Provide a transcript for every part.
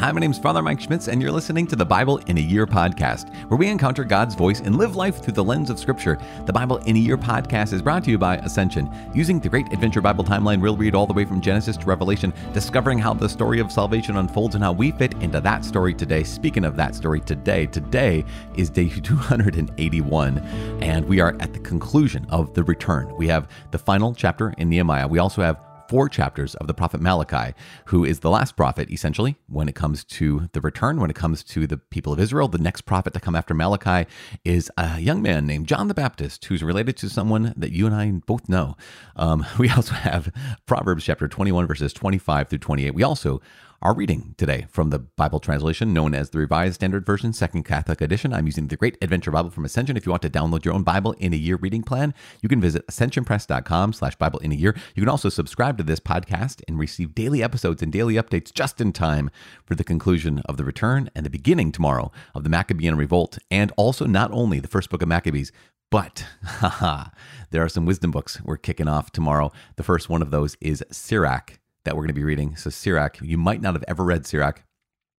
Hi, my name is Father Mike Schmitz, and you're listening to the Bible in a Year podcast, where we encounter God's voice and live life through the lens of Scripture. The Bible in a Year podcast is brought to you by Ascension. Using the Great Adventure Bible Timeline, we'll read all the way from Genesis to Revelation, discovering how the story of salvation unfolds and how we fit into that story today. Speaking of that story today, today is day 281, and we are at the conclusion of the return. We have the final chapter in Nehemiah. We also have four chapters of the prophet Malachi, who is the last prophet, essentially, when it comes to the return, when it comes to the people of Israel. The next prophet to come after Malachi is a young man named John the Baptist, who's related to someone that you and I both know. Um, we also have Proverbs chapter 21, verses 25 through 28. We also our reading today from the Bible translation known as the Revised Standard Version, Second Catholic Edition. I'm using the Great Adventure Bible from Ascension. If you want to download your own Bible in a year reading plan, you can visit ascensionpress.com slash Bible in a year. You can also subscribe to this podcast and receive daily episodes and daily updates just in time for the conclusion of the return and the beginning tomorrow of the Maccabean revolt, and also not only the first book of Maccabees, but haha, there are some wisdom books we're kicking off tomorrow. The first one of those is Sirach that we're going to be reading. So, Sirach, you might not have ever read Sirach.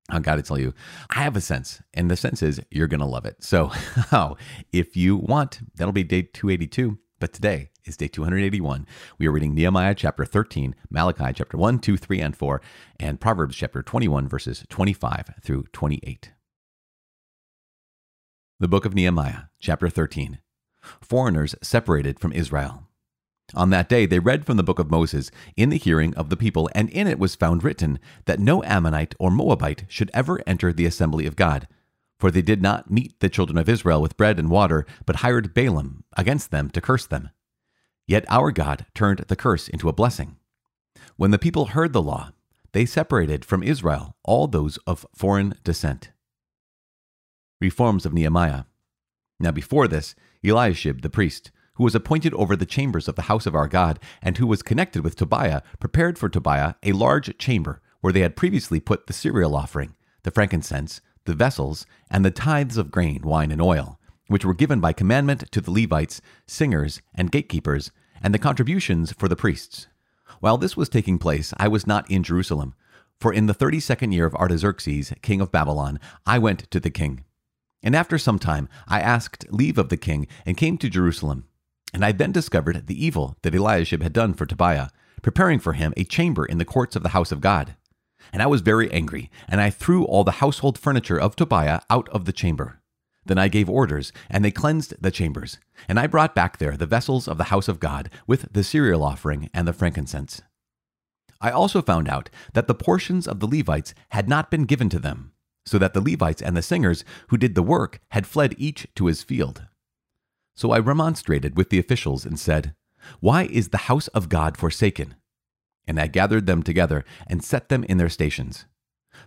I got to tell you, I have a sense, and the sense is you're going to love it. So, if you want, that'll be day 282. But today is day 281. We are reading Nehemiah chapter 13, Malachi chapter 1, 2, 3, and 4, and Proverbs chapter 21, verses 25 through 28. The book of Nehemiah, chapter 13. Foreigners separated from Israel. On that day they read from the book of Moses in the hearing of the people, and in it was found written that no Ammonite or Moabite should ever enter the assembly of God. For they did not meet the children of Israel with bread and water, but hired Balaam against them to curse them. Yet our God turned the curse into a blessing. When the people heard the law, they separated from Israel all those of foreign descent. Reforms of Nehemiah. Now before this, Eliashib the priest, who was appointed over the chambers of the house of our God, and who was connected with Tobiah, prepared for Tobiah a large chamber, where they had previously put the cereal offering, the frankincense, the vessels, and the tithes of grain, wine, and oil, which were given by commandment to the Levites, singers, and gatekeepers, and the contributions for the priests. While this was taking place, I was not in Jerusalem, for in the thirty second year of Artaxerxes, king of Babylon, I went to the king. And after some time, I asked leave of the king and came to Jerusalem. And I then discovered the evil that Eliashib had done for Tobiah, preparing for him a chamber in the courts of the house of God. And I was very angry, and I threw all the household furniture of Tobiah out of the chamber. Then I gave orders, and they cleansed the chambers. And I brought back there the vessels of the house of God, with the cereal offering and the frankincense. I also found out that the portions of the Levites had not been given to them, so that the Levites and the singers who did the work had fled each to his field. So I remonstrated with the officials and said, Why is the house of God forsaken? And I gathered them together and set them in their stations.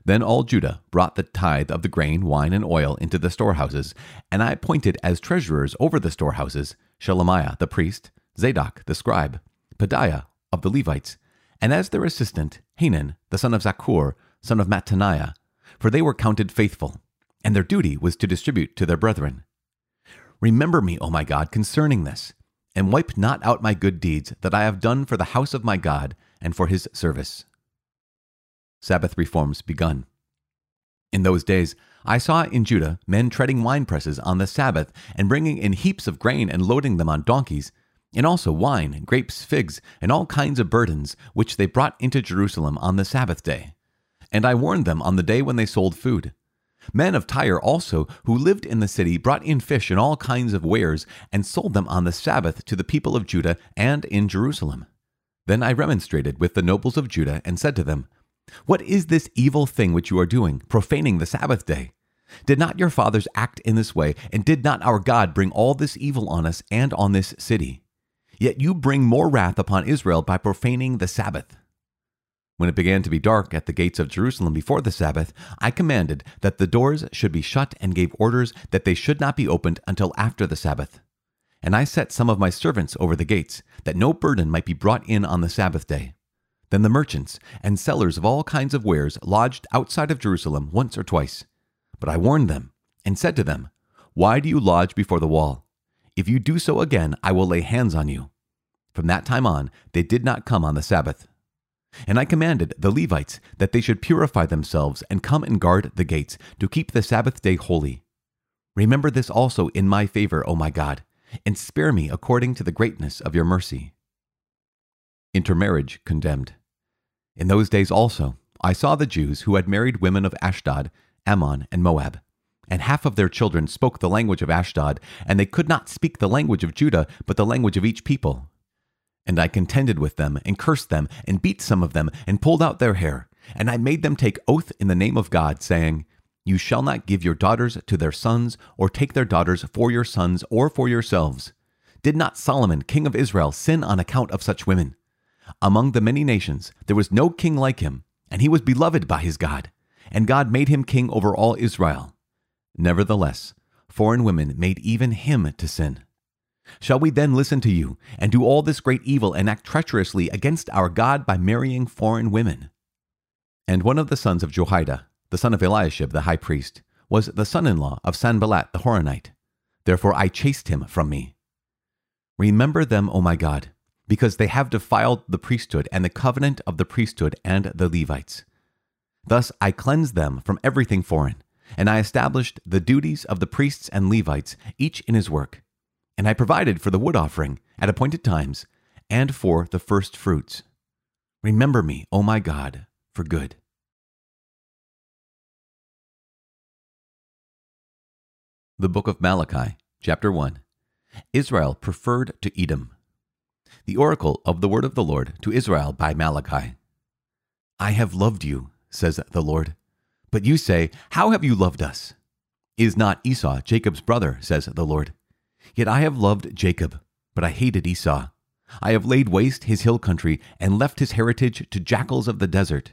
Then all Judah brought the tithe of the grain, wine, and oil into the storehouses, and I appointed as treasurers over the storehouses Shelemiah the priest, Zadok the scribe, Pedaiah of the Levites, and as their assistant Hanan the son of Zaccur, son of Mattaniah, for they were counted faithful, and their duty was to distribute to their brethren. Remember me, O my God, concerning this, and wipe not out my good deeds that I have done for the house of my God and for his service. Sabbath reforms begun. In those days, I saw in Judah men treading wine presses on the Sabbath and bringing in heaps of grain and loading them on donkeys, and also wine, and grapes, figs, and all kinds of burdens, which they brought into Jerusalem on the Sabbath day. And I warned them on the day when they sold food. Men of Tyre also, who lived in the city, brought in fish and all kinds of wares, and sold them on the Sabbath to the people of Judah and in Jerusalem. Then I remonstrated with the nobles of Judah and said to them, What is this evil thing which you are doing, profaning the Sabbath day? Did not your fathers act in this way, and did not our God bring all this evil on us and on this city? Yet you bring more wrath upon Israel by profaning the Sabbath. When it began to be dark at the gates of Jerusalem before the Sabbath, I commanded that the doors should be shut and gave orders that they should not be opened until after the Sabbath. And I set some of my servants over the gates, that no burden might be brought in on the Sabbath day. Then the merchants and sellers of all kinds of wares lodged outside of Jerusalem once or twice. But I warned them, and said to them, Why do you lodge before the wall? If you do so again, I will lay hands on you. From that time on, they did not come on the Sabbath. And I commanded the Levites that they should purify themselves and come and guard the gates to keep the Sabbath day holy. Remember this also in my favor, O my God, and spare me according to the greatness of your mercy. Intermarriage condemned. In those days also, I saw the Jews who had married women of Ashdod, Ammon, and Moab. And half of their children spoke the language of Ashdod, and they could not speak the language of Judah, but the language of each people. And I contended with them, and cursed them, and beat some of them, and pulled out their hair. And I made them take oath in the name of God, saying, You shall not give your daughters to their sons, or take their daughters for your sons, or for yourselves. Did not Solomon, king of Israel, sin on account of such women? Among the many nations, there was no king like him, and he was beloved by his God, and God made him king over all Israel. Nevertheless, foreign women made even him to sin. Shall we then listen to you and do all this great evil and act treacherously against our God by marrying foreign women? And one of the sons of Jehoiada, the son of Eliashib the high priest, was the son in law of Sanballat the Horonite. Therefore I chased him from me. Remember them, O my God, because they have defiled the priesthood and the covenant of the priesthood and the Levites. Thus I cleansed them from everything foreign, and I established the duties of the priests and Levites, each in his work and I provided for the wood offering at appointed times and for the first fruits. Remember me, O my God, for good. The Book of Malachi, Chapter 1 Israel preferred to Edom. The oracle of the word of the Lord to Israel by Malachi. I have loved you, says the Lord. But you say, How have you loved us? Is not Esau Jacob's brother, says the Lord? Yet I have loved Jacob, but I hated Esau. I have laid waste his hill country and left his heritage to jackals of the desert.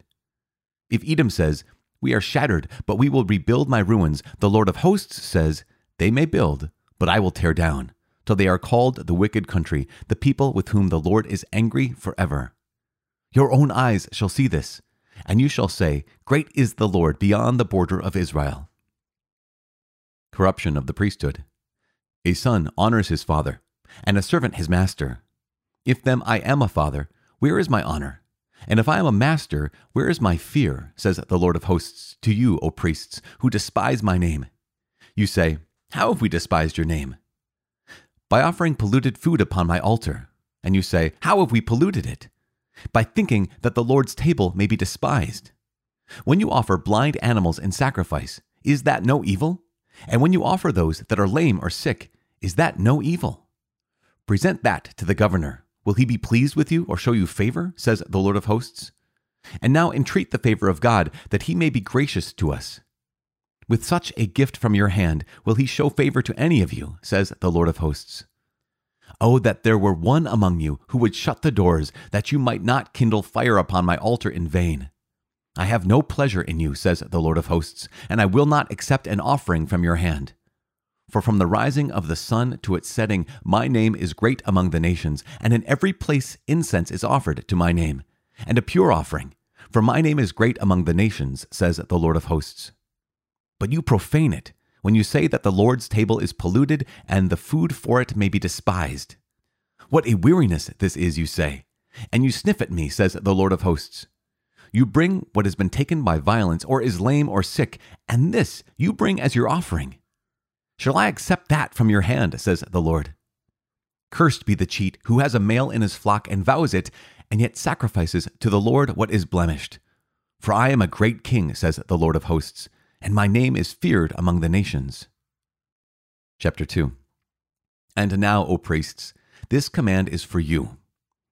If Edom says, We are shattered, but we will rebuild my ruins, the Lord of hosts says, They may build, but I will tear down, till they are called the wicked country, the people with whom the Lord is angry forever. Your own eyes shall see this, and you shall say, Great is the Lord beyond the border of Israel. Corruption of the priesthood. A son honors his father, and a servant his master. If then I am a father, where is my honor? And if I am a master, where is my fear? says the Lord of hosts to you, O priests, who despise my name. You say, How have we despised your name? By offering polluted food upon my altar. And you say, How have we polluted it? By thinking that the Lord's table may be despised. When you offer blind animals in sacrifice, is that no evil? And when you offer those that are lame or sick, is that no evil? Present that to the governor. Will he be pleased with you or show you favor? says the Lord of hosts. And now entreat the favor of God, that he may be gracious to us. With such a gift from your hand, will he show favor to any of you, says the Lord of hosts. Oh, that there were one among you who would shut the doors, that you might not kindle fire upon my altar in vain. I have no pleasure in you, says the Lord of hosts, and I will not accept an offering from your hand. For from the rising of the sun to its setting, my name is great among the nations, and in every place incense is offered to my name, and a pure offering. For my name is great among the nations, says the Lord of hosts. But you profane it when you say that the Lord's table is polluted and the food for it may be despised. What a weariness this is, you say. And you sniff at me, says the Lord of hosts. You bring what has been taken by violence or is lame or sick, and this you bring as your offering. Shall I accept that from your hand, says the Lord? Cursed be the cheat who has a male in his flock and vows it, and yet sacrifices to the Lord what is blemished. For I am a great king, says the Lord of hosts, and my name is feared among the nations. Chapter 2 And now, O priests, this command is for you.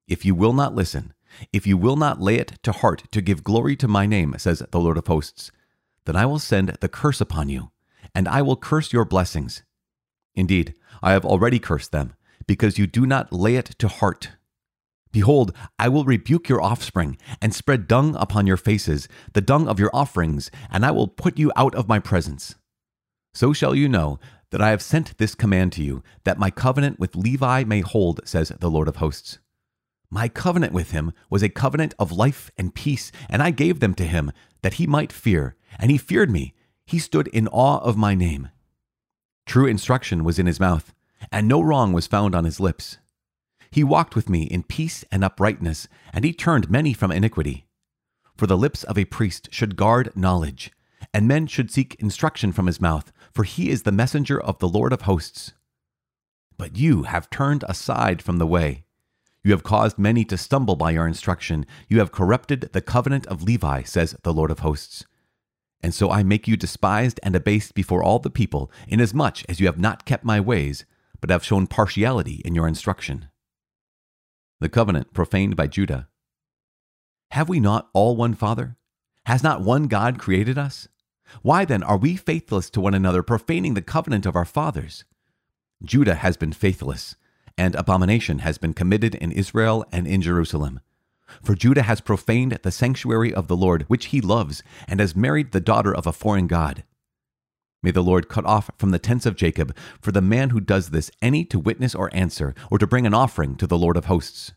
If you will not listen, if you will not lay it to heart to give glory to my name, says the Lord of hosts, then I will send the curse upon you, and I will curse your blessings. Indeed, I have already cursed them, because you do not lay it to heart. Behold, I will rebuke your offspring, and spread dung upon your faces, the dung of your offerings, and I will put you out of my presence. So shall you know that I have sent this command to you, that my covenant with Levi may hold, says the Lord of hosts. My covenant with him was a covenant of life and peace, and I gave them to him that he might fear, and he feared me. He stood in awe of my name. True instruction was in his mouth, and no wrong was found on his lips. He walked with me in peace and uprightness, and he turned many from iniquity. For the lips of a priest should guard knowledge, and men should seek instruction from his mouth, for he is the messenger of the Lord of hosts. But you have turned aside from the way. You have caused many to stumble by your instruction. You have corrupted the covenant of Levi, says the Lord of hosts. And so I make you despised and abased before all the people, inasmuch as you have not kept my ways, but have shown partiality in your instruction. The covenant profaned by Judah. Have we not all one Father? Has not one God created us? Why then are we faithless to one another, profaning the covenant of our fathers? Judah has been faithless, and abomination has been committed in Israel and in Jerusalem. For Judah has profaned the sanctuary of the Lord, which he loves, and has married the daughter of a foreign God. May the Lord cut off from the tents of Jacob for the man who does this any to witness or answer, or to bring an offering to the Lord of hosts.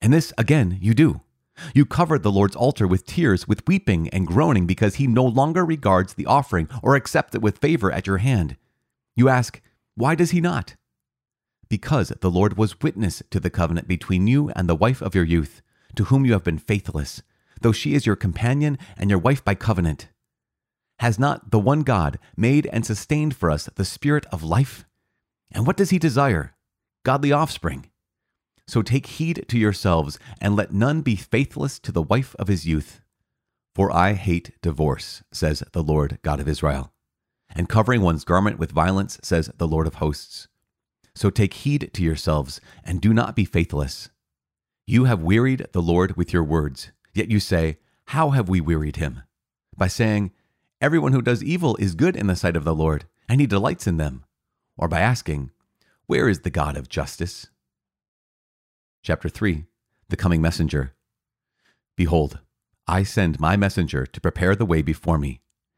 And this, again, you do. You cover the Lord's altar with tears, with weeping and groaning, because he no longer regards the offering or accepts it with favor at your hand. You ask, Why does he not? Because the Lord was witness to the covenant between you and the wife of your youth, to whom you have been faithless, though she is your companion and your wife by covenant. Has not the one God made and sustained for us the Spirit of life? And what does he desire? Godly offspring. So take heed to yourselves, and let none be faithless to the wife of his youth. For I hate divorce, says the Lord God of Israel, and covering one's garment with violence, says the Lord of hosts. So take heed to yourselves, and do not be faithless. You have wearied the Lord with your words, yet you say, How have we wearied him? By saying, Everyone who does evil is good in the sight of the Lord, and he delights in them. Or by asking, Where is the God of justice? Chapter 3 The Coming Messenger. Behold, I send my messenger to prepare the way before me.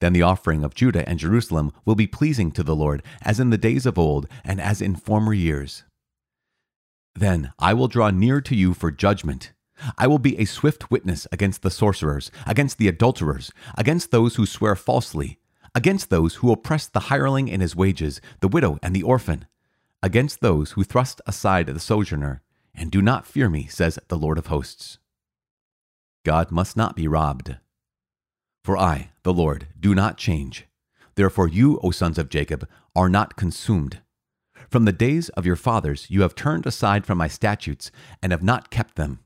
Then the offering of Judah and Jerusalem will be pleasing to the Lord, as in the days of old, and as in former years. Then I will draw near to you for judgment. I will be a swift witness against the sorcerers, against the adulterers, against those who swear falsely, against those who oppress the hireling in his wages, the widow and the orphan against those who thrust aside the sojourner, and do not fear me, says the Lord of hosts. God must not be robbed. For I, the Lord, do not change. Therefore, you, O sons of Jacob, are not consumed. From the days of your fathers, you have turned aside from my statutes and have not kept them.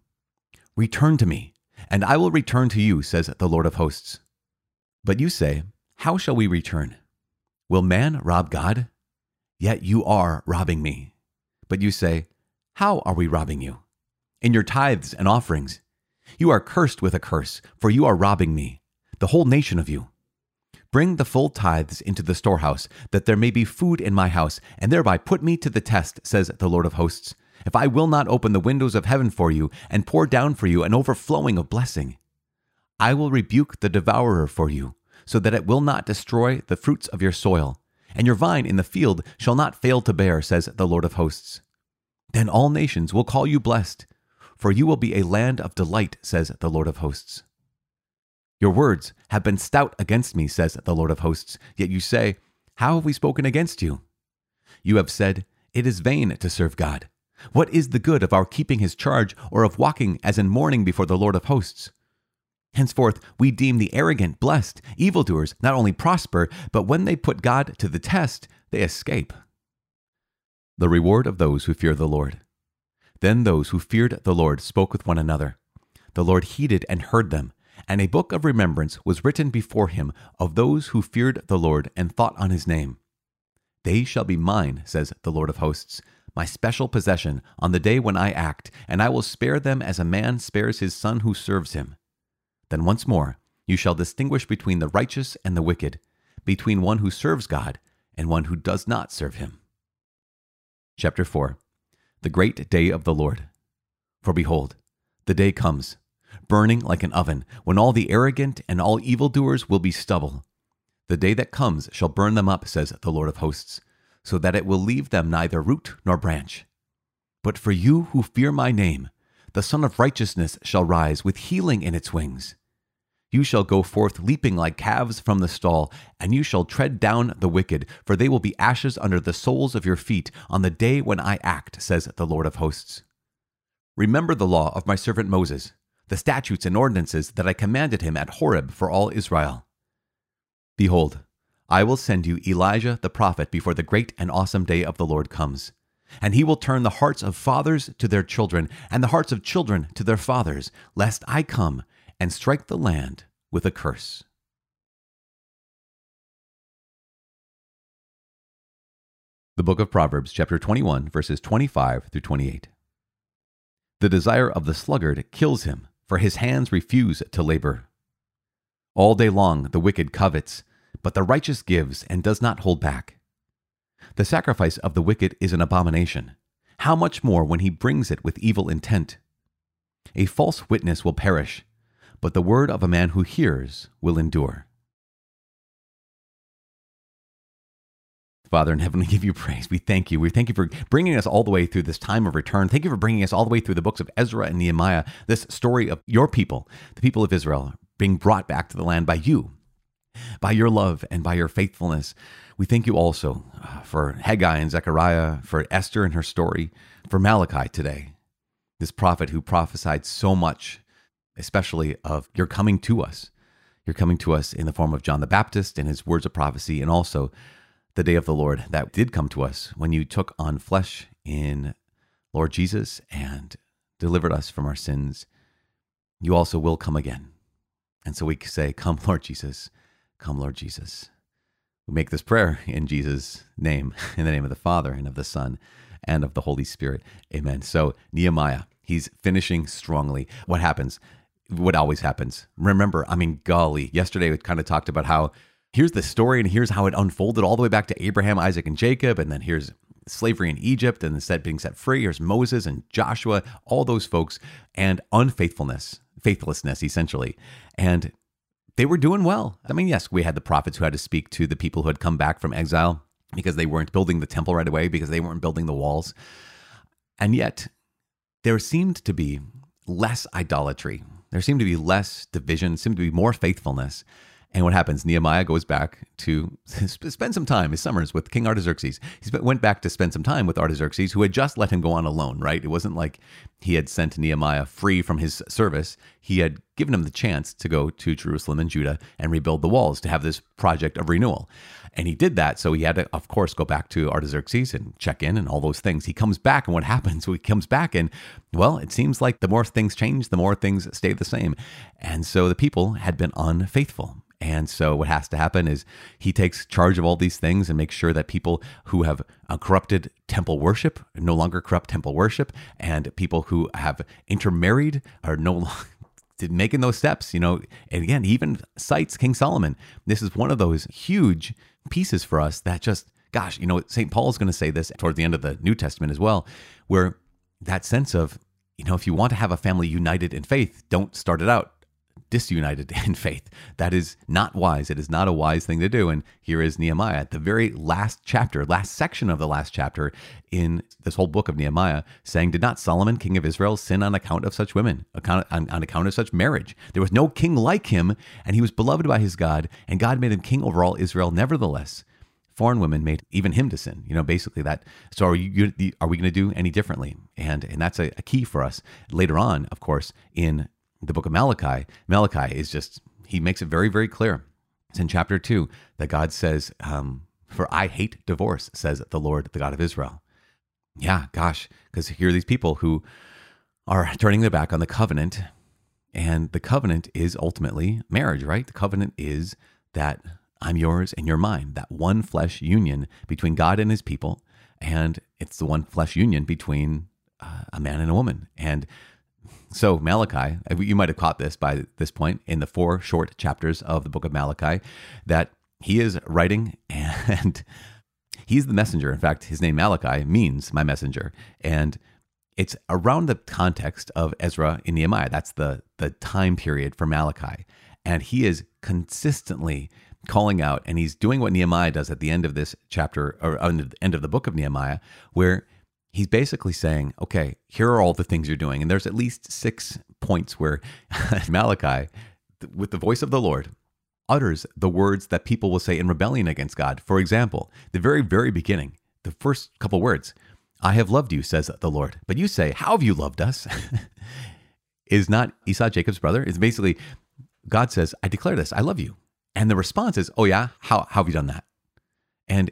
Return to me, and I will return to you, says the Lord of hosts. But you say, How shall we return? Will man rob God? Yet you are robbing me. But you say, How are we robbing you? In your tithes and offerings. You are cursed with a curse, for you are robbing me, the whole nation of you. Bring the full tithes into the storehouse, that there may be food in my house, and thereby put me to the test, says the Lord of hosts, if I will not open the windows of heaven for you, and pour down for you an overflowing of blessing. I will rebuke the devourer for you, so that it will not destroy the fruits of your soil and your vine in the field shall not fail to bear, says the Lord of hosts. Then all nations will call you blessed, for you will be a land of delight, says the Lord of hosts. Your words have been stout against me, says the Lord of hosts, yet you say, How have we spoken against you? You have said, It is vain to serve God. What is the good of our keeping his charge, or of walking as in mourning before the Lord of hosts? Henceforth, we deem the arrogant blessed. Evildoers not only prosper, but when they put God to the test, they escape. The reward of those who fear the Lord. Then those who feared the Lord spoke with one another. The Lord heeded and heard them, and a book of remembrance was written before him of those who feared the Lord and thought on his name. They shall be mine, says the Lord of hosts, my special possession on the day when I act, and I will spare them as a man spares his son who serves him. Then once more, you shall distinguish between the righteous and the wicked, between one who serves God and one who does not serve him. Chapter 4 The Great Day of the Lord. For behold, the day comes, burning like an oven, when all the arrogant and all evildoers will be stubble. The day that comes shall burn them up, says the Lord of hosts, so that it will leave them neither root nor branch. But for you who fear my name, the Sun of Righteousness shall rise with healing in its wings. You shall go forth leaping like calves from the stall, and you shall tread down the wicked, for they will be ashes under the soles of your feet on the day when I act, says the Lord of hosts. Remember the law of my servant Moses, the statutes and ordinances that I commanded him at Horeb for all Israel. Behold, I will send you Elijah the prophet before the great and awesome day of the Lord comes. And he will turn the hearts of fathers to their children, and the hearts of children to their fathers, lest I come and strike the land with a curse. The book of Proverbs, chapter 21, verses 25 through 28. The desire of the sluggard kills him, for his hands refuse to labor. All day long the wicked covets, but the righteous gives and does not hold back. The sacrifice of the wicked is an abomination. How much more when he brings it with evil intent? A false witness will perish, but the word of a man who hears will endure. Father in heaven, we give you praise. We thank you. We thank you for bringing us all the way through this time of return. Thank you for bringing us all the way through the books of Ezra and Nehemiah, this story of your people, the people of Israel, being brought back to the land by you, by your love and by your faithfulness. We thank you also uh, for Haggai and Zechariah, for Esther and her story, for Malachi today, this prophet who prophesied so much especially of you're coming to us. You're coming to us in the form of John the Baptist and his words of prophecy, and also the day of the Lord that did come to us when you took on flesh in Lord Jesus and delivered us from our sins. You also will come again. And so we say, Come, Lord Jesus. Come, Lord Jesus. We make this prayer in Jesus' name, in the name of the Father and of the Son and of the Holy Spirit. Amen. So, Nehemiah, he's finishing strongly. What happens? what always happens. Remember, I mean, golly, yesterday we kind of talked about how here's the story and here's how it unfolded all the way back to Abraham, Isaac, and Jacob. And then here's slavery in Egypt and the set being set free. Here's Moses and Joshua, all those folks, and unfaithfulness, faithlessness, essentially. And they were doing well. I mean, yes, we had the prophets who had to speak to the people who had come back from exile because they weren't building the temple right away, because they weren't building the walls. And yet, there seemed to be less idolatry there seemed to be less division, seemed to be more faithfulness. And what happens? Nehemiah goes back to spend some time, his summers, with King Artaxerxes. He went back to spend some time with Artaxerxes, who had just let him go on alone, right? It wasn't like he had sent Nehemiah free from his service. He had given him the chance to go to Jerusalem and Judah and rebuild the walls to have this project of renewal. And he did that. So he had to, of course, go back to Artaxerxes and check in and all those things. He comes back, and what happens? He comes back, and well, it seems like the more things change, the more things stay the same. And so the people had been unfaithful. And so what has to happen is he takes charge of all these things and makes sure that people who have uh, corrupted temple worship no longer corrupt temple worship, and people who have intermarried are no longer making those steps, you know, and again, he even cites King Solomon. This is one of those huge pieces for us that just, gosh, you know, St. Paul is going to say this toward the end of the New Testament as well, where that sense of, you know, if you want to have a family united in faith, don't start it out disunited in faith. That is not wise. It is not a wise thing to do. And here is Nehemiah at the very last chapter, last section of the last chapter in this whole book of Nehemiah, saying, Did not Solomon, king of Israel, sin on account of such women, on, on account of such marriage? There was no king like him, and he was beloved by his God, and God made him king over all Israel. Nevertheless, foreign women made even him to sin. You know, basically that. So are you? Are we going to do any differently? And and that's a, a, key for us later on, of course, in the book of Malachi, Malachi is just, he makes it very, very clear. It's in chapter two that God says, um, For I hate divorce, says the Lord, the God of Israel. Yeah, gosh, because here are these people who are turning their back on the covenant. And the covenant is ultimately marriage, right? The covenant is that I'm yours and you're mine, that one flesh union between God and his people. And it's the one flesh union between uh, a man and a woman. And so, Malachi, uh, you might have caught this by this point in the four short chapters of the book of Malachi, that he is writing and he's the messenger. In fact, his name Malachi means my messenger. And it's around the context of Ezra and Nehemiah. That's the the time period for Malachi, and he is consistently calling out, and he's doing what Nehemiah does at the end of this chapter or the end of the book of Nehemiah, where he's basically saying, okay, here are all the things you're doing, and there's at least six points where Malachi, with the voice of the Lord, utters the words that people will say in rebellion against God. For example, the very, very beginning, the first couple words, I have loved you, says the Lord. But you say, How have you loved us? is not Esau Jacob's brother. It's basically, God says, I declare this, I love you. And the response is, Oh, yeah, how, how have you done that? And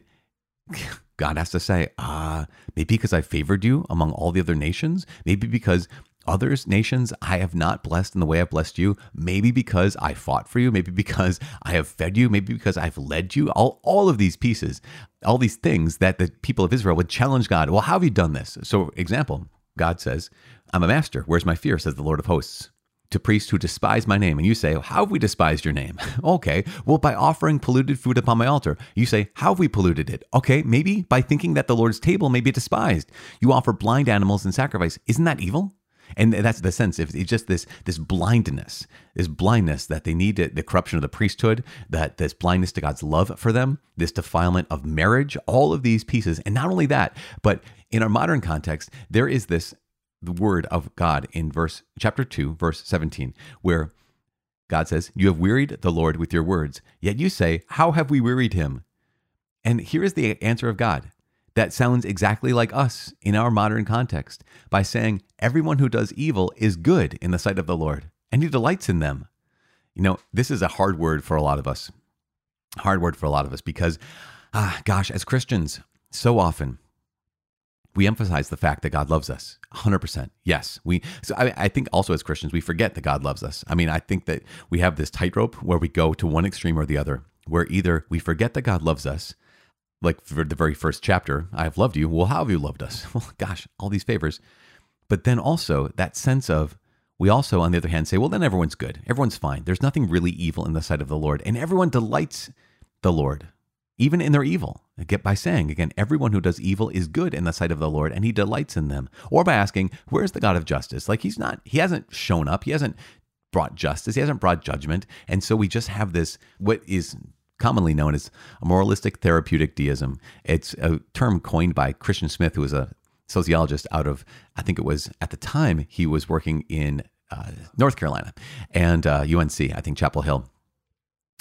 God has to say, ah, maybe because I favored you among all the other nations, maybe because others nations I have not blessed in the way I've blessed you. Maybe because I fought for you. Maybe because I have fed you. Maybe because I've led you. All, all of these pieces, all these things that the people of Israel would challenge God. Well, how have you done this? So, example, God says, I'm a master. Where's my fear? says the Lord of hosts. To priests who despise my name. And you say, How have we despised your name? okay, well, by offering polluted food upon my altar. You say, How have we polluted it? Okay, maybe by thinking that the Lord's table may be despised. You offer blind animals in sacrifice. Isn't that evil? And that's the sense. If it's just this this blindness, this blindness that they need to, the corruption of the priesthood, that this blindness to God's love for them, this defilement of marriage, all of these pieces, and not only that, but in our modern context, there is this the word of God in verse chapter two, verse seventeen, where God says, "You have wearied the Lord with your words, yet you say, How have we wearied him?" And here is the answer of God that sounds exactly like us in our modern context by saying everyone who does evil is good in the sight of the Lord and he delights in them. You know, this is a hard word for a lot of us. Hard word for a lot of us because, ah, gosh, as Christians, so often we emphasize the fact that God loves us 100%. Yes. We, so I, I, think also as Christians, we forget that God loves us. I mean, I think that we have this tightrope where we go to one extreme or the other, where either we forget that God loves us like for the very first chapter, I have loved you. Well, how have you loved us? Well, gosh, all these favors. But then also that sense of, we also, on the other hand, say, well, then everyone's good. Everyone's fine. There's nothing really evil in the sight of the Lord. And everyone delights the Lord, even in their evil. Get by saying, again, everyone who does evil is good in the sight of the Lord, and he delights in them. Or by asking, where's the God of justice? Like he's not, he hasn't shown up. He hasn't brought justice. He hasn't brought judgment. And so we just have this, what is commonly known as a moralistic therapeutic deism. It's a term coined by Christian Smith, who was a sociologist out of, I think it was at the time he was working in uh, North Carolina and uh, UNC, I think Chapel Hill.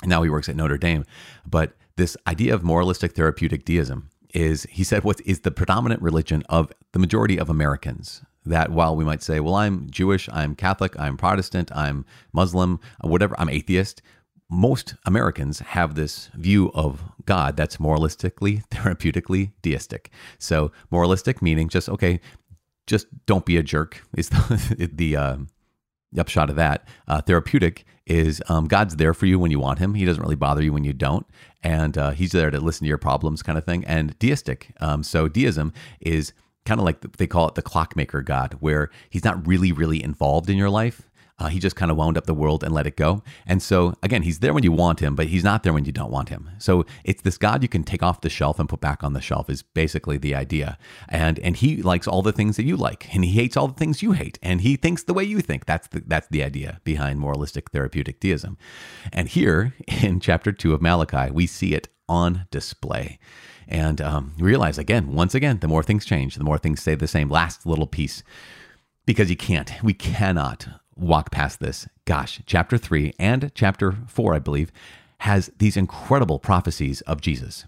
And now he works at Notre Dame. But this idea of moralistic therapeutic deism is, he said, what is the predominant religion of the majority of Americans. That while we might say, well, I'm Jewish, I'm Catholic, I'm Protestant, I'm Muslim, whatever, I'm atheist, most Americans have this view of God that's moralistically, therapeutically deistic. So, moralistic meaning just, okay, just don't be a jerk is the, the uh, upshot of that. Uh, therapeutic is um, God's there for you when you want him. He doesn't really bother you when you don't. And uh, he's there to listen to your problems, kind of thing. And deistic. Um, so, deism is kind of like the, they call it the clockmaker God, where he's not really, really involved in your life. Uh, he just kind of wound up the world and let it go. And so, again, he's there when you want him, but he's not there when you don't want him. So it's this God you can take off the shelf and put back on the shelf is basically the idea. And and he likes all the things that you like, and he hates all the things you hate, and he thinks the way you think. That's the that's the idea behind moralistic therapeutic deism. And here in chapter two of Malachi, we see it on display and um, realize again, once again, the more things change, the more things stay the same. Last little piece, because you can't, we cannot walk past this. Gosh, chapter three and chapter four, I believe, has these incredible prophecies of Jesus.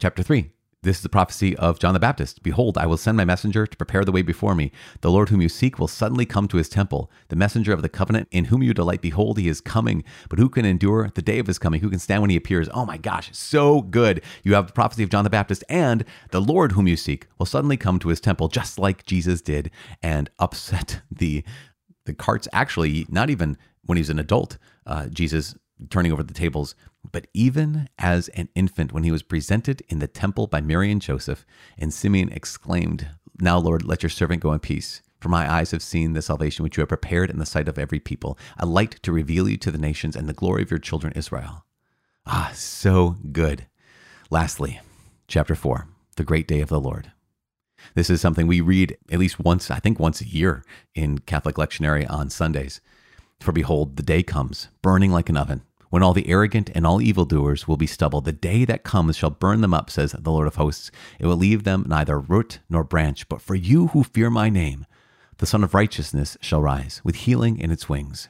Chapter three, this is the prophecy of John the Baptist. Behold, I will send my messenger to prepare the way before me. The Lord whom you seek will suddenly come to his temple. The messenger of the covenant in whom you delight, behold, he is coming. But who can endure the day of his coming? Who can stand when he appears? Oh my gosh, so good. You have the prophecy of John the Baptist, and the Lord whom you seek will suddenly come to his temple, just like Jesus did, and upset the the carts actually, not even when he's an adult, uh, Jesus turning over the tables, but even as an infant, when he was presented in the temple by Mary and Joseph, and Simeon exclaimed, Now, Lord, let your servant go in peace. For my eyes have seen the salvation which you have prepared in the sight of every people, a light to reveal you to the nations and the glory of your children Israel. Ah, so good. Lastly, chapter 4, the great day of the Lord. This is something we read at least once, I think once a year in Catholic lectionary on Sundays. For behold, the day comes, burning like an oven, when all the arrogant and all evildoers will be stubble. The day that comes shall burn them up, says the Lord of hosts. It will leave them neither root nor branch. But for you who fear my name, the Sun of Righteousness shall rise with healing in its wings.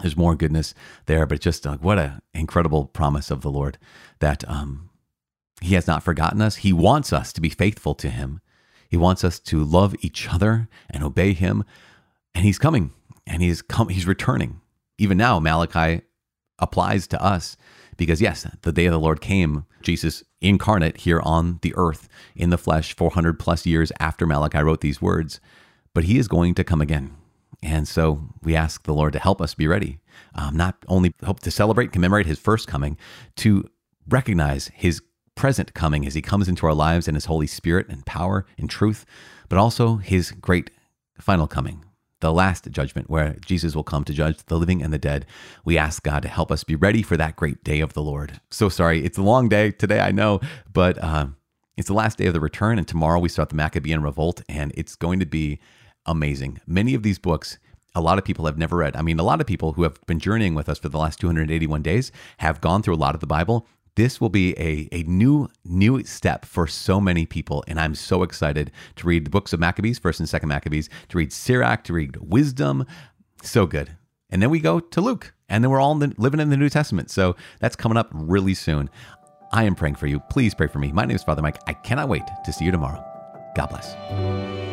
There's more goodness there, but just uh, what an incredible promise of the Lord that um, He has not forgotten us. He wants us to be faithful to Him. He wants us to love each other and obey Him. And He's coming and He's come, He's returning. Even now, Malachi applies to us because, yes, the day of the Lord came, Jesus incarnate here on the earth in the flesh 400 plus years after Malachi wrote these words, but he is going to come again. And so we ask the Lord to help us be ready, um, not only hope to celebrate, commemorate his first coming, to recognize his present coming as he comes into our lives in his Holy Spirit and power and truth, but also his great final coming the last judgment where Jesus will come to judge the living and the dead. We ask God to help us be ready for that great day of the Lord. So sorry, it's a long day today, I know, but uh, it's the last day of the return, and tomorrow we start the Maccabean Revolt, and it's going to be amazing. Many of these books. A lot of people have never read. I mean, a lot of people who have been journeying with us for the last 281 days have gone through a lot of the Bible this will be a, a new new step for so many people and i'm so excited to read the books of maccabees first and second maccabees to read sirach to read wisdom. So good. And then we go to luke and then we're all in the, living in the new testament. So that's coming up really soon. I am praying for you. Please pray for me. My name is father mike. I cannot wait to see you tomorrow. God bless